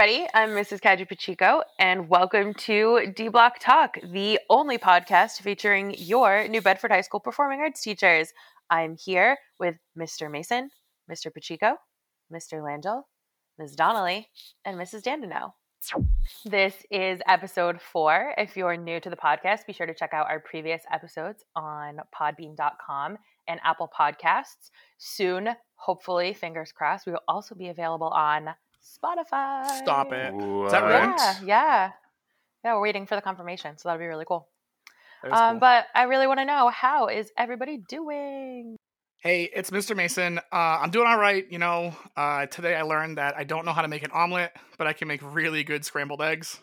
everybody. I'm Mrs. Kadri Pacheco, and welcome to D Block Talk, the only podcast featuring your New Bedford High School performing arts teachers. I'm here with Mr. Mason, Mr. Pacheco, Mr. Langell, Ms. Donnelly, and Mrs. Dandino. This is episode four. If you're new to the podcast, be sure to check out our previous episodes on podbean.com and Apple Podcasts. Soon, hopefully, fingers crossed, we will also be available on Spotify. Stop it. What? Is that right? Yeah, yeah. Yeah, we're waiting for the confirmation, so that'll be really cool. Um, cool. But I really want to know how is everybody doing? hey, it's Mr. Mason. Uh, I'm doing all right. You know, uh, today I learned that I don't know how to make an omelet, but I can make really good scrambled eggs.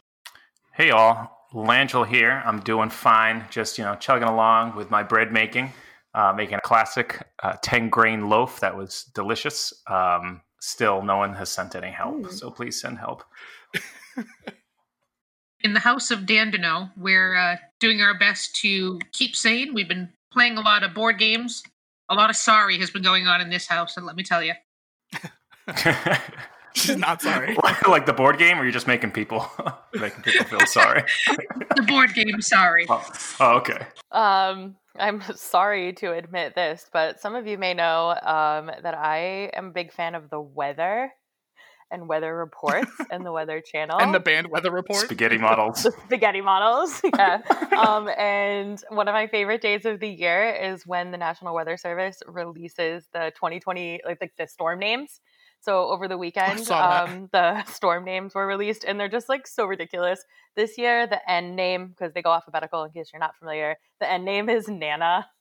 Hey all, Langell here. I'm doing fine. Just you know, chugging along with my bread making, uh, making a classic uh, ten grain loaf that was delicious. Um, still, no one has sent any help, Ooh. so please send help. in the house of Dandino, we're uh, doing our best to keep sane. We've been playing a lot of board games. A lot of sorry has been going on in this house, and let me tell you. She's not sorry. like the board game, or you're just making people making people feel sorry. The board game, sorry. oh, oh, okay. Um, I'm sorry to admit this, but some of you may know um, that I am a big fan of the weather and weather reports and the Weather Channel. And the band weather report. Spaghetti models. the spaghetti models. Yeah. um, and one of my favorite days of the year is when the National Weather Service releases the 2020, like, like the storm names. So over the weekend, um, the storm names were released, and they're just like so ridiculous. This year, the end name, because they go alphabetical in case you're not familiar, the end name is Nana.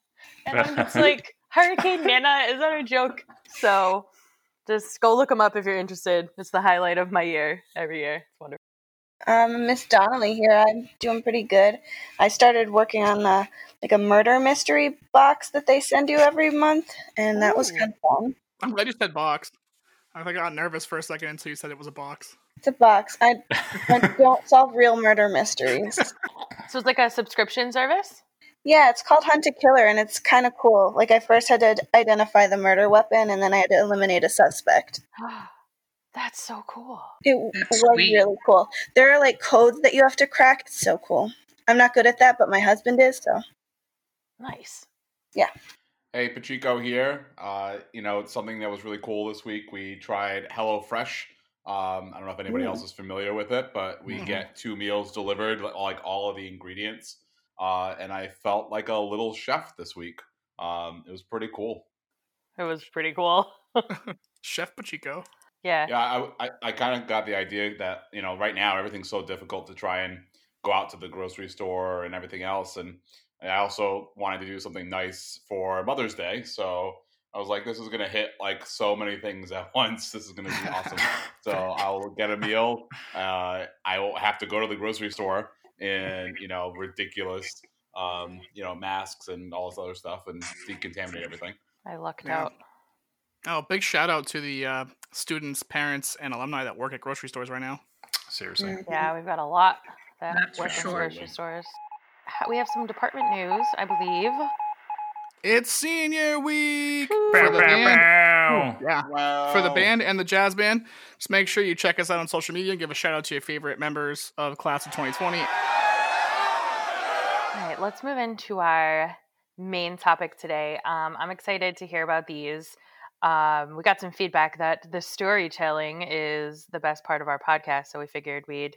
And I'm just like, Hurricane Nana, is that a joke? So just go look them up if you're interested. It's the highlight of my year every year. It's wonderful. Um, Miss Donnelly here. I'm doing pretty good. I started working on the like a murder mystery box that they send you every month, and that was kind of fun. I'm glad you said box. I think I got nervous for a second until you said it was a box. It's a box. I, I don't solve real murder mysteries. So it's like a subscription service? Yeah, it's called Hunt a Killer, and it's kind of cool. Like I first had to identify the murder weapon, and then I had to eliminate a suspect. That's so cool. It That's was sweet. really cool. There are like codes that you have to crack. It's so cool. I'm not good at that, but my husband is. So Nice. Hey, Pacheco here. Uh, you know, it's something that was really cool this week. We tried HelloFresh. Um, I don't know if anybody Ooh. else is familiar with it, but we Mhm. get two meals delivered, like all of the ingredients. Uh, and I felt like a little chef this week. Um, it was pretty cool. It was pretty cool. Chef Pacheco. Yeah. Yeah, I, I, I kind of got the idea that, you know, right now everything's so difficult to try and go out to the grocery store and everything else. And I also wanted to do something nice for Mother's Day. So I was like, this is going to hit like so many things at once. This is going to be awesome. so I'll get a meal. Uh, I won't have to go to the grocery store in, you know, ridiculous, um, you know, masks and all this other stuff and decontaminate everything. I lucked Yeah. out. Oh, big shout out to the uh, students, parents, and alumni that work at grocery stores right now. Seriously. Yeah, we've got a lot that That's work in sure. grocery stores. Ha- We have some department news, I believe. It's senior week Woo. for the Bow, bow, band. bow. Yeah. Wow. for the band and the jazz band. Just make sure you check us out on social media. And give a shout out to your favorite members of class of 2020. All right, let's move into our main topic today. Um, I'm excited to hear about these. Um, we got some feedback that the storytelling is the best part of our podcast, so we figured we'd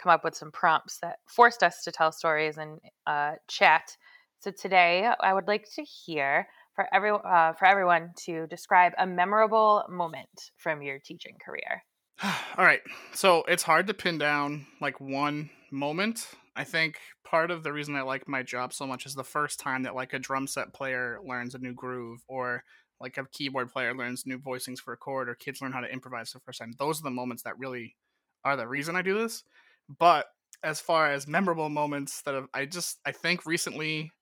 come up with some prompts that forced us to tell stories and uh, chat. So today, I would like to hear for every uh, for everyone to describe a memorable moment from your teaching career. All right. So it's hard to pin down like one moment. I think part of the reason I like my job so much is the first time that like a drum set player learns a new groove or like a keyboard player learns new voicings for a chord or kids learn how to improvise the first time. Those are the moments that really are the reason I do this. But as far as memorable moments that have, I just I think recently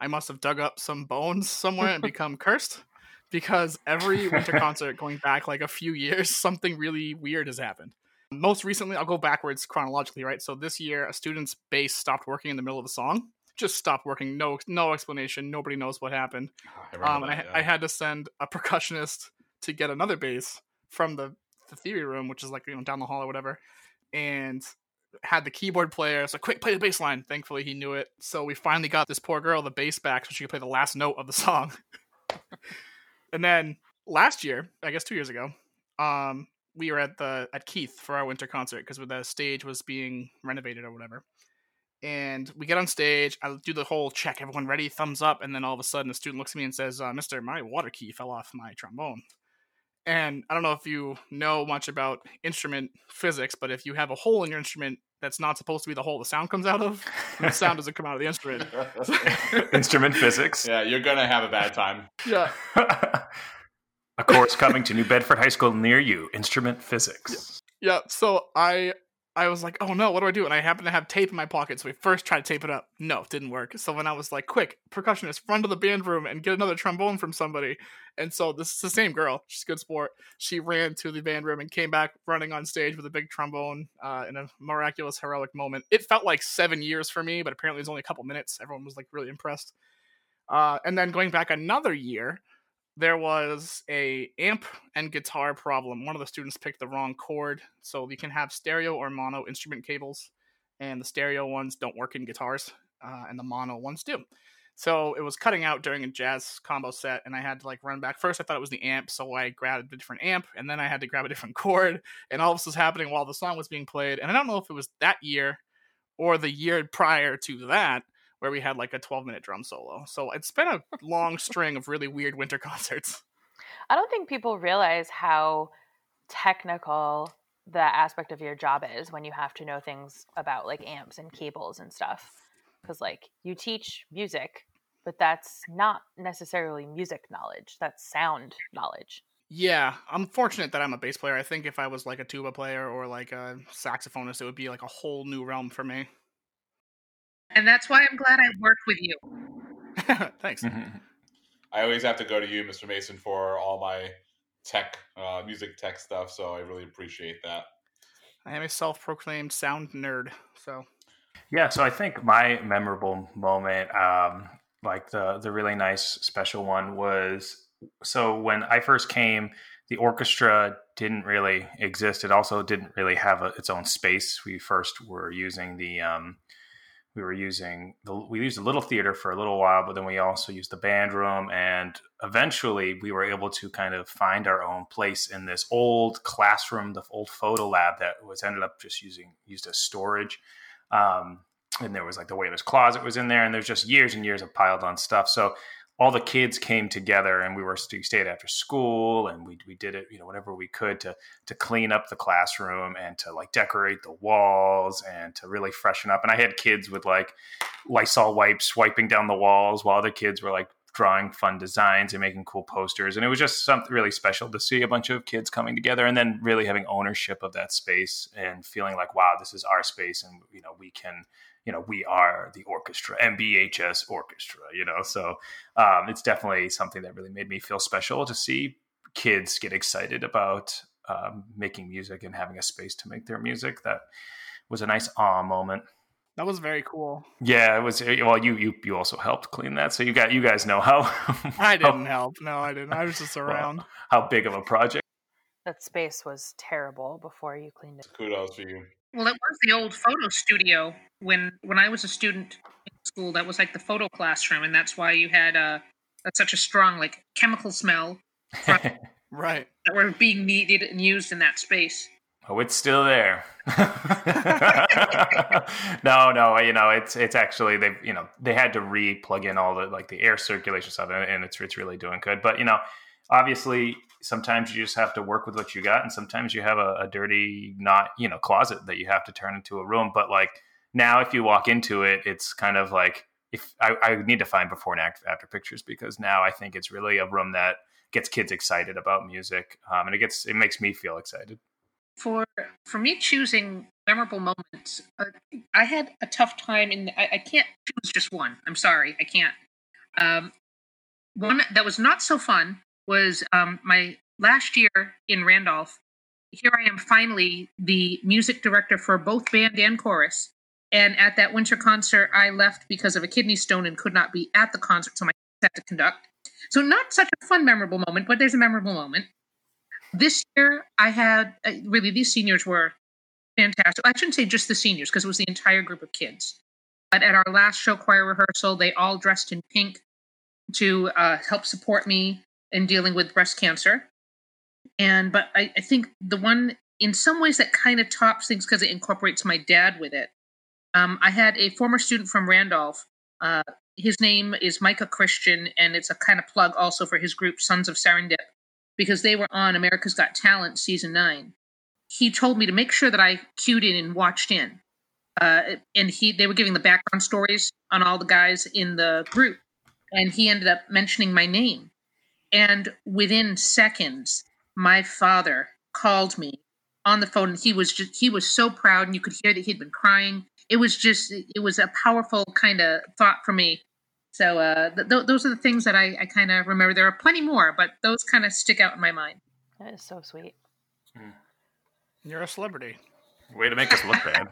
I must have dug up some bones somewhere and become cursed because every winter concert going back like a few years, something really weird has happened. Most recently, I'll go backwards chronologically, right? So this year, a student's bass stopped working in the middle of a song. Just stopped working. No, no explanation. Nobody knows what happened. I Um, and I, that, I yeah. had to send a percussionist to get another bass from the, the theory room, which is like you know down the hall or whatever. and had the keyboard player. So quick, play the bass line. Thankfully, he knew it. So we finally got this poor girl the bass back so she could play the last note of the song. and then last year, I guess two years ago, um, we were at the at Keith for our winter concert because the stage was being renovated or whatever. And we get on stage. I do the whole check. Everyone ready? Thumbs up. And then all of a sudden, a student looks at me and says, uh, "Mister, my water key fell off my trombone." And I don't know if you know much about instrument physics, but if you have a hole in your instrument that's not supposed to be the hole the sound comes out of, the sound doesn't come out of the instrument. Instrument physics. yeah, you're gonna have a bad time. Yeah. a course coming to New Bedford High School near you. Instrument physics. Yeah. So I I was like, oh no, what do I do? And I happened to have tape in my pocket, so we first tried to tape it up. No, it didn't work. So when I was like, quick, percussionist, run to the band room and get another trombone from somebody. And so this is the same girl. She's a good sport. She ran to the band room and came back running on stage with a big trombone uh, in a miraculous, heroic moment. It felt like seven years for me, but apparently it was only a couple minutes. Everyone was like really impressed. Uh, and then going back another year, there was a amp and guitar problem. One of the students picked the wrong cord, so you can have stereo or mono instrument cables, and the stereo ones don't work in guitars, uh, and the mono ones do. So it was cutting out during a jazz combo set, and I had to like run back. First, I thought it was the amp, so I grabbed a different amp, and then I had to grab a different cord, and all this was happening while the song was being played. And I don't know if it was that year or the year prior to that where we had like a 12 minute drum solo. So it's been a long string of really weird winter concerts. I don't think people realize how technical the aspect of your job is when you have to know things about like amps and cables and stuff. Because like you teach music, but that's not necessarily music knowledge, that's sound knowledge. Yeah, I'm fortunate that I'm a bass player. I think if I was like a tuba player or like a saxophonist, it would be like a whole new realm for me. And that's why I'm glad I work with you. Thanks. Mm-hmm. I always have to go to you, Mr. Mason, for all my tech, uh, music tech stuff. So I really appreciate that. I am a self-proclaimed sound nerd, so Yeah, so I think my memorable moment, um, like the the really nice special one, was so when I first came, the orchestra didn't really exist. It also didn't really have a, its own space. We first were using the um, we were using the we used a little theater for a little while, but then we also used the band room, and eventually we were able to kind of find our own place in this old classroom, the old photo lab that was ended up just using used as storage. Um, and there was like the waiter's closet was in there, and there's just years and years of piled on stuff. So all the kids came together and we were we stayed after school and we we did it you know whatever we could to to clean up the classroom and to like decorate the walls and to really freshen up. And I had kids with like Lysol wipes wiping down the walls while other kids were like drawing fun designs and making cool posters. And it was just something really special to see a bunch of kids coming together and then really having ownership of that space and feeling like wow this is our space and you know we can you know we are the orchestra nbhs orchestra you know so um, it's definitely something that really made me feel special to see kids get excited about um, making music and having a space to make their music that was a nice ah moment that was very cool. Yeah, it was. Well, you you you also helped clean that, so you got you guys know how. I didn't how, help. No, I didn't. I was just around. Well, how big of a project? That space was terrible before you cleaned it. Kudos for you. Well, it was the old photo studio when when I was a student in school. That was like the photo classroom, and that's why you had uh, such a strong like chemical smell. right. That were being needed and used in that space. Oh, it's still there. no, no, you know, it's it's actually they you know they had to re-plug in all the like the air circulation stuff, and it's it's really doing good. But you know, obviously, sometimes you just have to work with what you got, and sometimes you have a, a dirty, not you know, closet that you have to turn into a room. But like now, if you walk into it, it's kind of like if I, I need to find before and after pictures because now I think it's really a room that gets kids excited about music, um, and it gets it makes me feel excited. For for me choosing memorable moments uh, i had a tough time in I, I, can't choose just one. I'm sorry i can't. Um, one that was not so fun was um, my last year in randolph here i am finally the music director for both band and chorus and at that winter concert i left because of a kidney stone and could not be at the concert so my had to conduct so not such a fun memorable moment but there's a memorable moment this year I had uh, really these seniors were fantastic. I shouldn't say just the seniors because it was the entire group of kids. But at our last show choir rehearsal, they all dressed in pink to uh, help support me in dealing with breast cancer. And but I, I think the one in some ways that kind of tops things because it incorporates my dad with it. Um, I had a former student from Randolph. Uh, his name is Micah Christian, and it's a kind of plug also for his group Sons of Serendip because they were on America's Got Talent season nine. He told me to make sure that I cued in and watched in. Uh, and he they were giving the background stories on all the guys in the group and he ended up mentioning my name and within seconds my father called me on the phone and he was just he was so proud and you could hear that he'd been crying it was just it was a powerful kind of thought for me so uh, th- th- those are the things that i, I kind of remember there are plenty more but those kind of stick out in my mind That is so sweet. You're a celebrity. Way to make us look bad.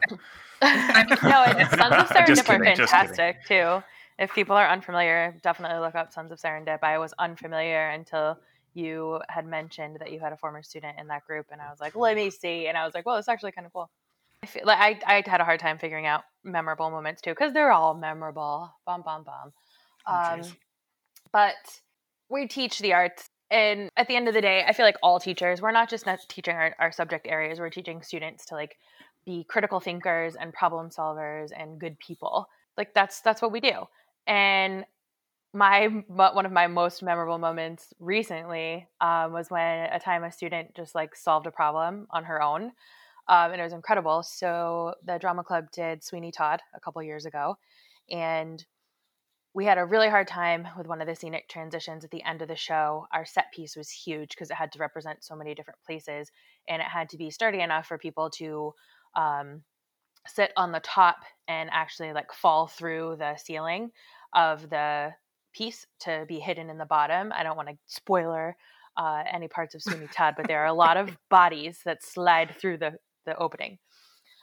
no, it's Sons of Just Serendip are kidding, just fantastic too. If people are unfamiliar, definitely look up Sons of Serendip. I was unfamiliar until you had mentioned that you had a former student in that group, and I was like, "Let me see," and I was like, "Well, it's actually kind of cool." I feel like I, I had a hard time figuring out memorable moments too because they're all memorable. Bum bum bum. Oh, Um, jeez. but we teach the arts and at the end of the day i feel like all teachers we're not just not teaching our, our subject areas we're teaching students to like be critical thinkers and problem solvers and good people like that's that's what we do and my one of my most memorable moments recently um, was when a time a student just like solved a problem on her own um, and it was incredible so the drama club did sweeney todd a couple years ago and we had a really hard time with one of the scenic transitions at the end of the show. Our set piece was huge because it had to represent so many different places and it had to be sturdy enough for people to um, sit on the top and actually like fall through the ceiling of the piece to be hidden in the bottom. I don't want to spoiler uh, any parts of Sweeney Todd, but there are a lot of bodies that slide through the, the opening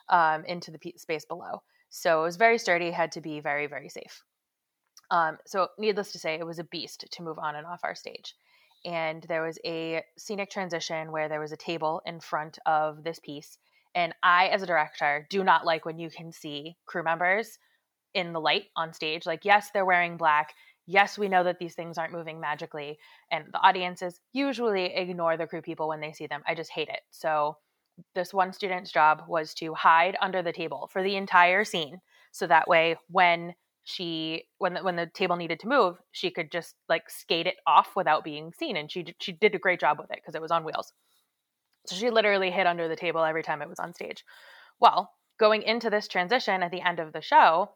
um, into the p- space below. So it was very sturdy, had to be very, very safe. Um, so, needless to say, it was a beast to move on and off our stage. And there was a scenic transition where there was a table in front of this piece. And I, as a director, do not like when you can see crew members in the light on stage. Like, yes, they're wearing black. Yes, we know that these things aren't moving magically. And the audiences usually ignore the crew people when they see them. I just hate it. So, this one student's job was to hide under the table for the entire scene. So that way, when she when the, when the table needed to move, she could just like skate it off without being seen, and she she did a great job with it because it was on wheels. So she literally hid under the table every time it was on stage. Well, going into this transition at the end of the show,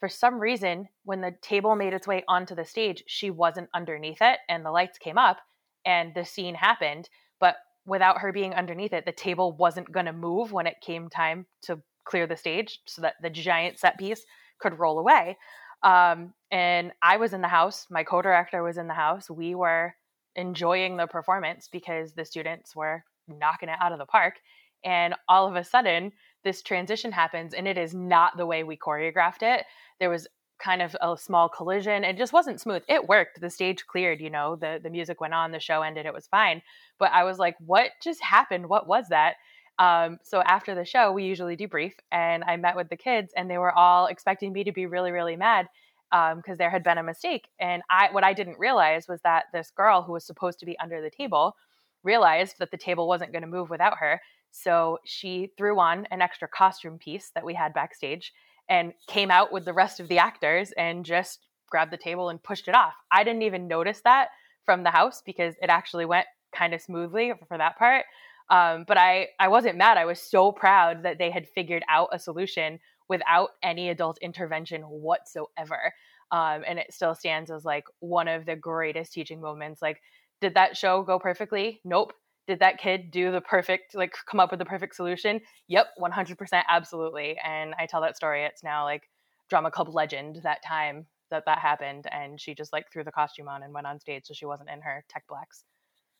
for some reason, when the table made its way onto the stage, she wasn't underneath it, and the lights came up, and the scene happened. But without her being underneath it, the table wasn't going to move when it came time to clear the stage so that the giant set piece could roll away. Um, and I was in the house, my co director was in the house. We were enjoying the performance because the students were knocking it out of the park. And all of a sudden, this transition happens, and it is not the way we choreographed it. There was kind of a small collision. It just wasn't smooth. It worked. The stage cleared, you know, the, the music went on, the show ended, it was fine. But I was like, what just happened? What was that? Um, so after the show, we usually debrief, and I met with the kids, and they were all expecting me to be really, really mad because um, there had been a mistake. And I, what I didn't realize was that this girl who was supposed to be under the table realized that the table wasn't going to move without her. So she threw on an extra costume piece that we had backstage and came out with the rest of the actors and just grabbed the table and pushed it off. I didn't even notice that from the house because it actually went kind of smoothly for that part. Um, but I, I wasn't mad. I was so proud that they had figured out a solution without any adult intervention whatsoever. Um, and it still stands as like one of the greatest teaching moments. Like, did that show go perfectly? Nope. Did that kid do the perfect, like, come up with the perfect solution? Yep, 100%, absolutely. And I tell that story. It's now like drama club legend that time that that happened. And she just like threw the costume on and went on stage so she wasn't in her tech blacks.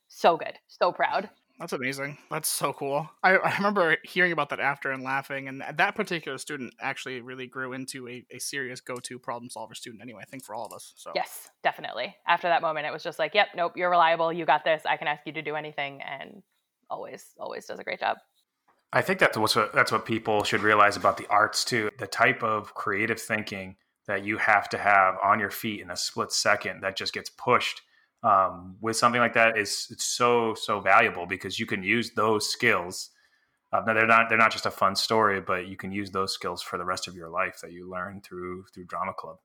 So good. So proud. That's amazing. That's so cool. I, I remember hearing about that after and laughing, and that particular student actually really grew into a, a serious go to problem solver student, anyway, I think for all of us. So, Yes, definitely. After that moment, it was just like, yep, nope, you're reliable. You got this. I can ask you to do anything. And always, always does a great job. I think that's what's that's what people should realize about the arts too. The type of creative thinking that you have to have on your feet in a split second that just gets pushed um, with something like that is it's so so valuable because you can use those skills. Uh, they're not they're not just a fun story, but you can use those skills for the rest of your life that you learn through through drama club.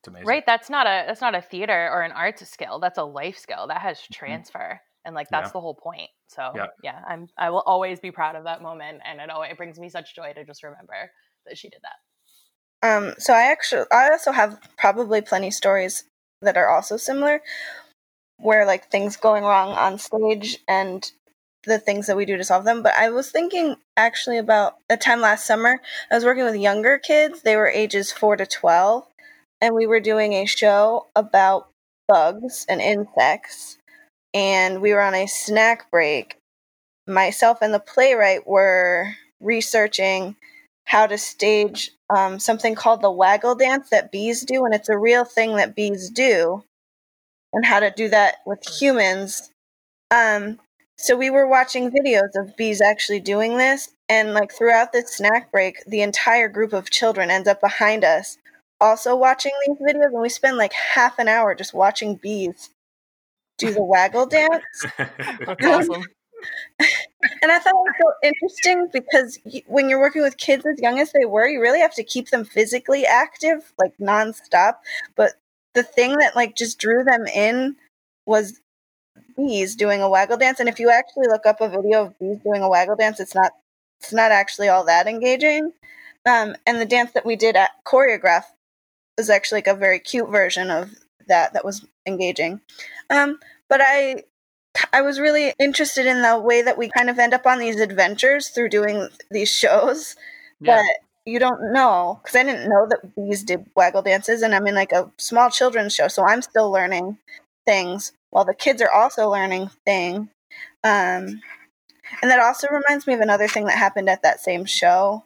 It's amazing, right? That's not a that's not a theater or an arts skill. That's a life skill that has mm-hmm. transfer. Mm-hmm and like that's yeah. the whole point so yeah. yeah i'm i will always be proud of that moment and it always it brings me such joy to just remember that she did that um so i actually i also have probably plenty stories that are also similar where like things going wrong on stage and the things that we do to solve them. But i was thinking actually about a time last summer i was working with younger kids. They were ages 4 to 12 and we were doing a show about bugs and insects. And we were on a snack break. Myself and the playwright were researching how to stage um, something called the waggle dance that bees do, and it's a real thing that bees do, and how to do that with humans. Um, so we were watching videos of bees actually doing this, and like throughout this snack break, the entire group of children ends up behind us, also watching these videos, and we spend like half an hour just watching bees do the waggle dance. That's awesome. and I thought it was so interesting because when you're working with kids as young as they were, you really have to keep them physically active, like nonstop. But the thing that like just drew them in was bees doing a waggle dance. And if you actually look up a video of bees doing a waggle dance, it's not it's not actually all that engaging. Um, and the dance that we did at choreograph was actually like a very cute version of that that was engaging. Um, but I I was really interested in the way that we kind of end up on these adventures through doing these shows yeah. that you don't know because I didn't know that bees did waggle dances, and I'm in like a small children's show, so I'm still learning things while the kids are also learning thing. Um, and that also reminds me of another thing that happened at that same show.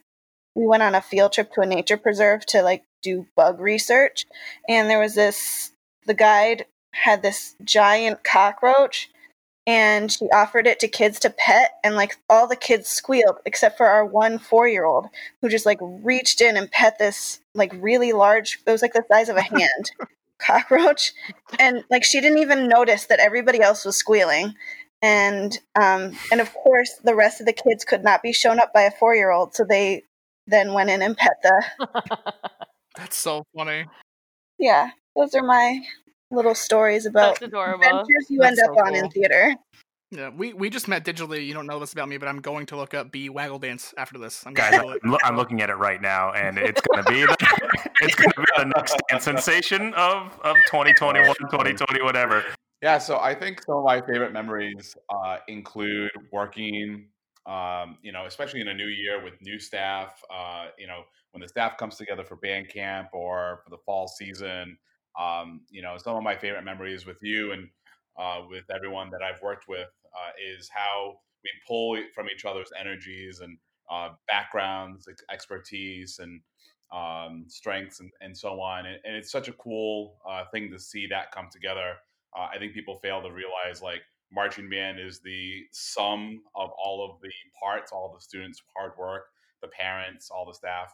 We went on a field trip to a nature preserve to like do bug research, and there was this the guide had this giant cockroach and she offered it to kids to pet and like all the kids squealed except for our one four year old who just like reached in and pet this like really large it was like the size of a hand cockroach. And like she didn't even notice that everybody else was squealing. And um and of course the rest of the kids could not be shown up by a four year old so they then went in and pet the that's so funny. Yeah those are my little stories about adventures you That's end up so on in theater. Yeah, we, we just met digitally. You don't know this about me, but I'm going to look up Bee Waggle Dance after this. I'm Guys, I'm, I'm, looking at it right now, and it's going to be the, it's going to be the next dance sensation of of 2021, 2020, whatever. Yeah, so I think some of my favorite memories uh, include working, um, you know, especially in a new year with new staff. Uh, you know, when the staff comes together for band camp or for the fall season. Um, you know, some of my favorite memories with you and uh, with everyone that I've worked with uh, is how we pull from each other's energies and uh, backgrounds, expertise, and um, strengths, and, and, so on. And, and, it's such a cool uh, thing to see that come together. Uh, I think people fail to realize like marching band is the sum of all of the parts, all the students' hard work, the parents, all the staff.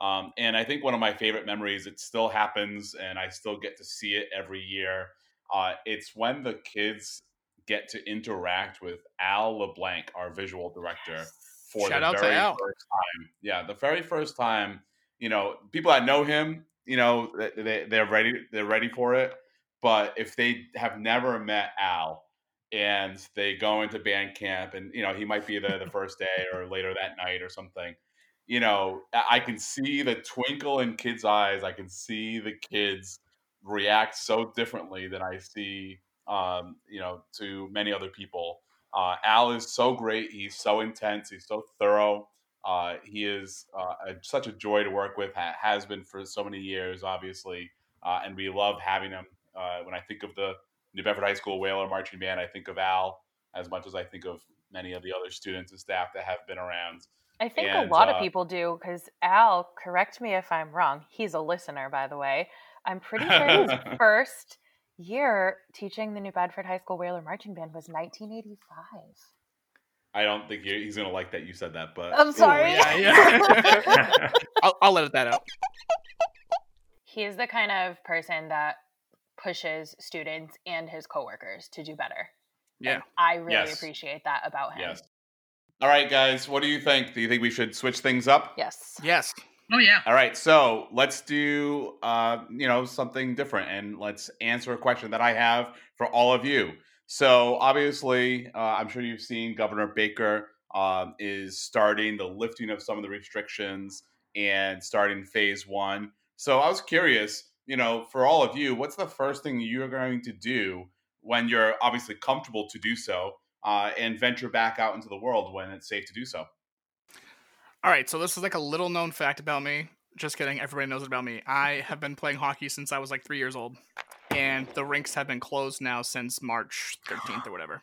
Um, and I think one of my favorite memories, it still happens and I still get to see it every year. Uh, it's when the kids get to interact with Al LeBlanc, our visual director, for Shout the very first time. Yeah, the very first time, you know, people that know him, you know, they, they're ready, they're ready for it. But if they have never met Al, and they go into band camp and you know he might be there the first day or later that night or something you know, I can see the twinkle in kids' eyes. I can see the kids react so differently than I see, um, you know, to many other people. Uh, Al is so great. He's so intense. He's so thorough. Uh, he is uh, a, such a joy to work with. Ha- has been for so many years, obviously, uh, and we love having him. Uh, when I think of the New Bedford High School Whaler Marching Band, I think of Al as much as I think of many of the other students and staff that have been around. I think and, a lot uh, of people do because Al, correct me if I'm wrong. He's a listener, by the way. I'm pretty sure his first year teaching the New Bedford High School Whaler Marching Band was 1985. I don't think he's gonna like that you said that, but I'm sorry. yeah, yeah. I'll, I'll let that out. he is the kind of person that pushes students and his coworkers to do better. Yeah. And I really Yes. appreciate that about him. yes. All right, guys, what do you think? Do you think we should switch things up? Yes. Yes. Oh yeah. All right, so let's do uh, you know something different, and let's answer a question that I have for all of you. So obviously, uh, I'm sure you've seen Governor Baker um, is starting the lifting of some of the restrictions and starting phase one. So I was curious, you know, for all of you, what's the first thing you're going to do when you're obviously comfortable to do so, uh, and venture back out into the world when it's safe to do so? All right, so this is like a little known fact about me. Just kidding, everybody knows it about me. I have been playing hockey since I was like three years old, and the rinks have been closed now since March 13th or whatever.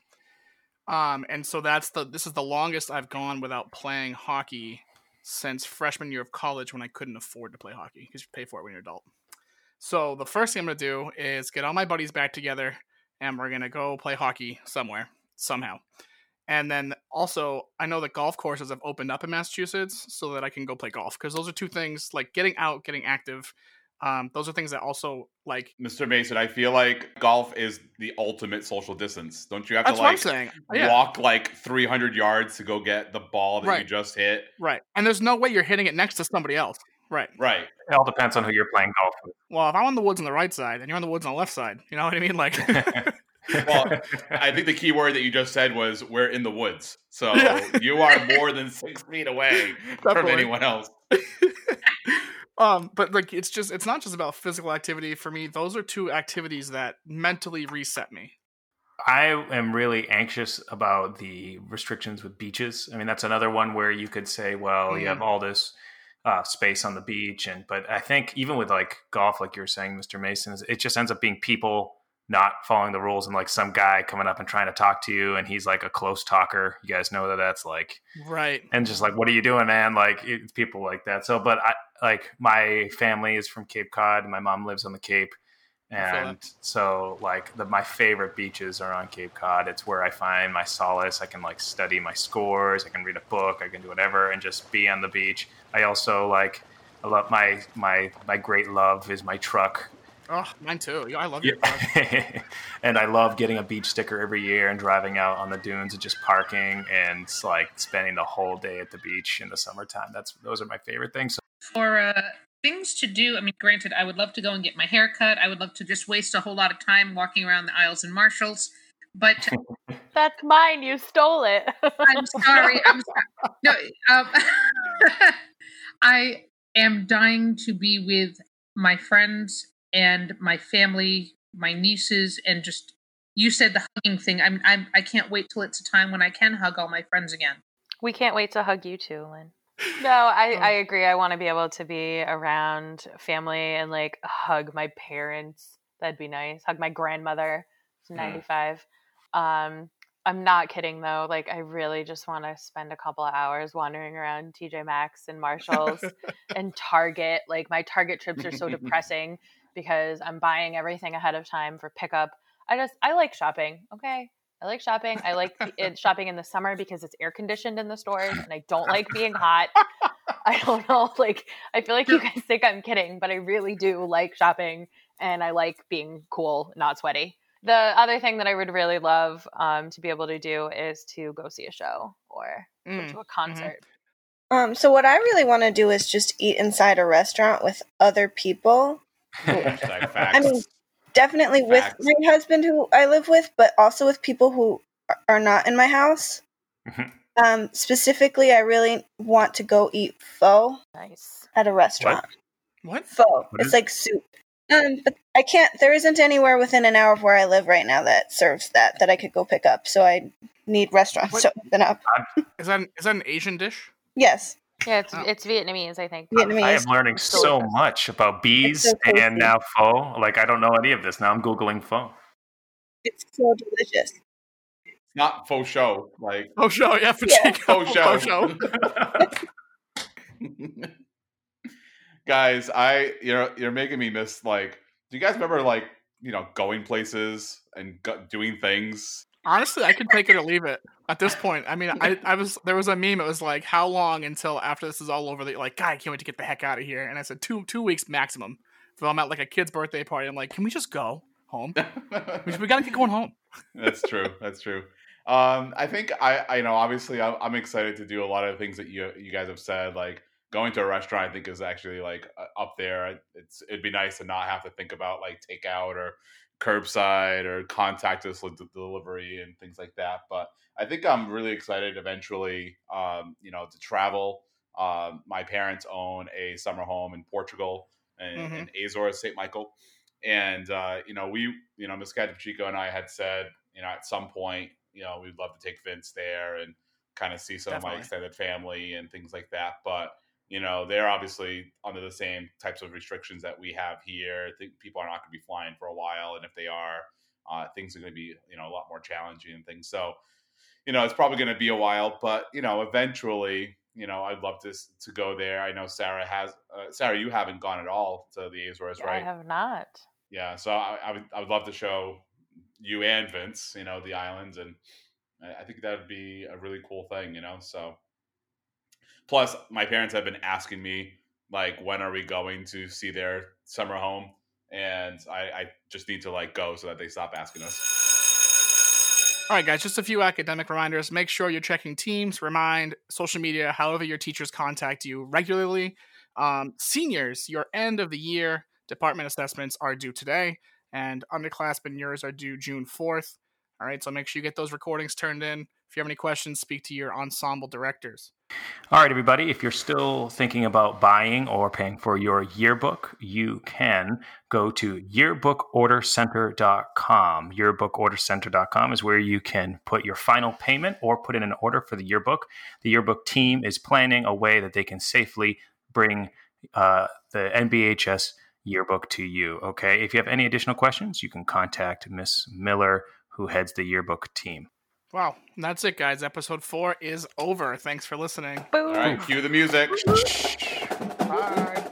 Um, and so that's the this is the longest I've gone without playing hockey since freshman year of college when I couldn't afford to play hockey because you pay for it when you're an adult. So the first thing I'm gonna do is get all my buddies back together, and we're gonna go play hockey somewhere somehow. And then also, I know that golf courses have opened up in Massachusetts so that I can go play golf because those are two things like getting out, getting active. Um, those are things that also like. Mr. Mason, I feel like golf is the ultimate social distance. Don't you have to like saying. Yeah, walk like 300 yards to go get the ball that you just hit? right. And there's no way you're hitting it next to somebody else. Right. Right. It all depends on who you're playing golf with. Well, if I'm on the woods on the right side and you're on the woods on the left side, you know what I mean? Like, with. Well, I think the key word that you just said was "we're in the woods." So Yeah. you are more than six feet away from anyone else. um, but like, it's just it's not just about physical activity for me. Those are two activities that mentally reset me. I am really anxious about the restrictions with beaches. I mean, that's another one where you could say, well, you Mhm. have all this uh, space on the beach, and but I think even with like golf, like you were saying, Mr. Mason, it just ends up being people not following the rules and like some guy coming up and trying to talk to you, and he's like a close talker. You guys know that that's like Right. and just like what are you doing man? Like it's people like that. So but i like my family is from cape cod. My mom lives on the cape. And so like the, my favorite beaches are on cape cod. It's where i find my solace. I can like study my scores. I can read a book. I can do whatever and just be on the beach. I also like i love my my my great love is my truck Oh, mine too. Yeah, I love your yeah. and I love getting a beach sticker every year and driving out on the dunes and just parking and like spending the whole day at the beach in the summertime. That's those are my favorite things. For uh, things to do, I mean, granted, I would love to go and get my hair cut. I would love to just waste a whole lot of time walking around the aisles and Marshalls. But That's mine. You stole it. I'm sorry. I'm sorry. No, um, I am dying to be with my friends and my family, my nieces, and just you said the hugging thing. I'm, I'm I can't wait till it's a time when I can hug all my friends again. We can't wait to hug you too, Lynn. No, I, Oh. I agree. I want to be able to be around family and like hug my parents. That'd be nice. Hug my grandmother. She's Mm. 95. Um, I'm not kidding though. Like, I really just want to spend a couple of hours wandering around TJ Maxx and Marshalls and Target. Like, my Target trips are so depressing because I'm buying everything ahead of time for pickup. I just, I like shopping. Okay. I like shopping. I like it, shopping in the summer because it's air conditioned in the stores and I don't like being hot. I don't know. Like, I feel like you guys think I'm kidding, but I really do like shopping and I like being cool, not sweaty. The other thing that I would really love um, to be able to do is to go see a show or go Mm. to a concert. Um, so what I really want to do is just eat inside a restaurant with other people. Hashtag I mean, definitely with my husband who I live with, but also with people who are- are not in my house. Um, specifically, I really want to go eat pho Nice. at a restaurant. What? Pho. What it's is- like soup. Um, but I can't. There isn't anywhere within an hour of where I live right now that serves that that I could go pick up. So I need restaurants What? to open up. Is that an, is that an Asian dish? Yes, Yeah, it's Oh. it's Vietnamese, I think. Vietnamese. I am learning So so much about bees so and now pho. Like I don't know any of this. Now I'm googling pho. it's so delicious. It's not faux show. Like Oh, show. Yeah, for Yeah. Chico. faux show. Faux show. Guys, I you're you're making me miss like. Do you guys remember like you know going places and go, doing things? Honestly, I can take it or leave it at this point. I mean, I, I was there was a meme. It was like, how long until after this is all over? That like, God, I can't wait to get the heck out of here. And I said two two weeks maximum. If I'm at like a kid's birthday party, I'm like, can we just go home? we, gotta get going home. That's true. That's true. Um, I think I, I know. Obviously, I'm, I'm excited to do a lot of things that you you guys have said. Like going to a restaurant, I think is actually like up there. It's it'd be nice to not have to think about like takeout or curbside or contactless delivery and things like that. But I think I'm really excited eventually, um, you know, to travel. Um, my parents own a summer home in Portugal and mm-hmm. in Azores, St. Michael. And, uh, you know, we, you know, Miss Chico and I had said, you know, at some point, you know, we'd love to take Vince there and kind of see some Definitely. of my extended family and things like that. But, you know, they're obviously under the same types of restrictions that we have here. I think people are not going to be flying for a while. And if they are, uh, things are going to be, you know, a lot more challenging and things. So, you know, it's probably going to be a while, but, you know, eventually, you know, I'd love to to go there. I know Sarah has. Uh, Sarah, you haven't gone at all to the Azores, right? I have not. Yeah, so I, I, would I would love to show you and Vince, you know, the islands, and I think that would be a really cool thing, you know. So, plus, my parents have been asking me like, when are we going to see their summer home, and I, I just need to like go so that they stop asking us. All right, guys, just a few academic reminders. Make sure you're checking Teams, Remind, social media, however your teachers contact you regularly. Um, seniors, your end of the year department assessments are due today, and underclassmen, yours are due June 4th. All right, so make sure you get those recordings turned in. If you have any questions, speak to your ensemble directors. All right, everybody, if you're still thinking about buying or paying for your yearbook, you can go to yearbookordercenter.com. Yearbookordercenter.com is where you can put your final payment or put in an order for the yearbook. The yearbook team is planning a way that they can safely bring uh, the NBHS yearbook to you. Okay, if you have any additional questions, you can contact Miss Miller, who heads the yearbook team. Wow, that's it, guys. Episode four is over. Thanks for listening. Boom. All right, cue the music. Bye.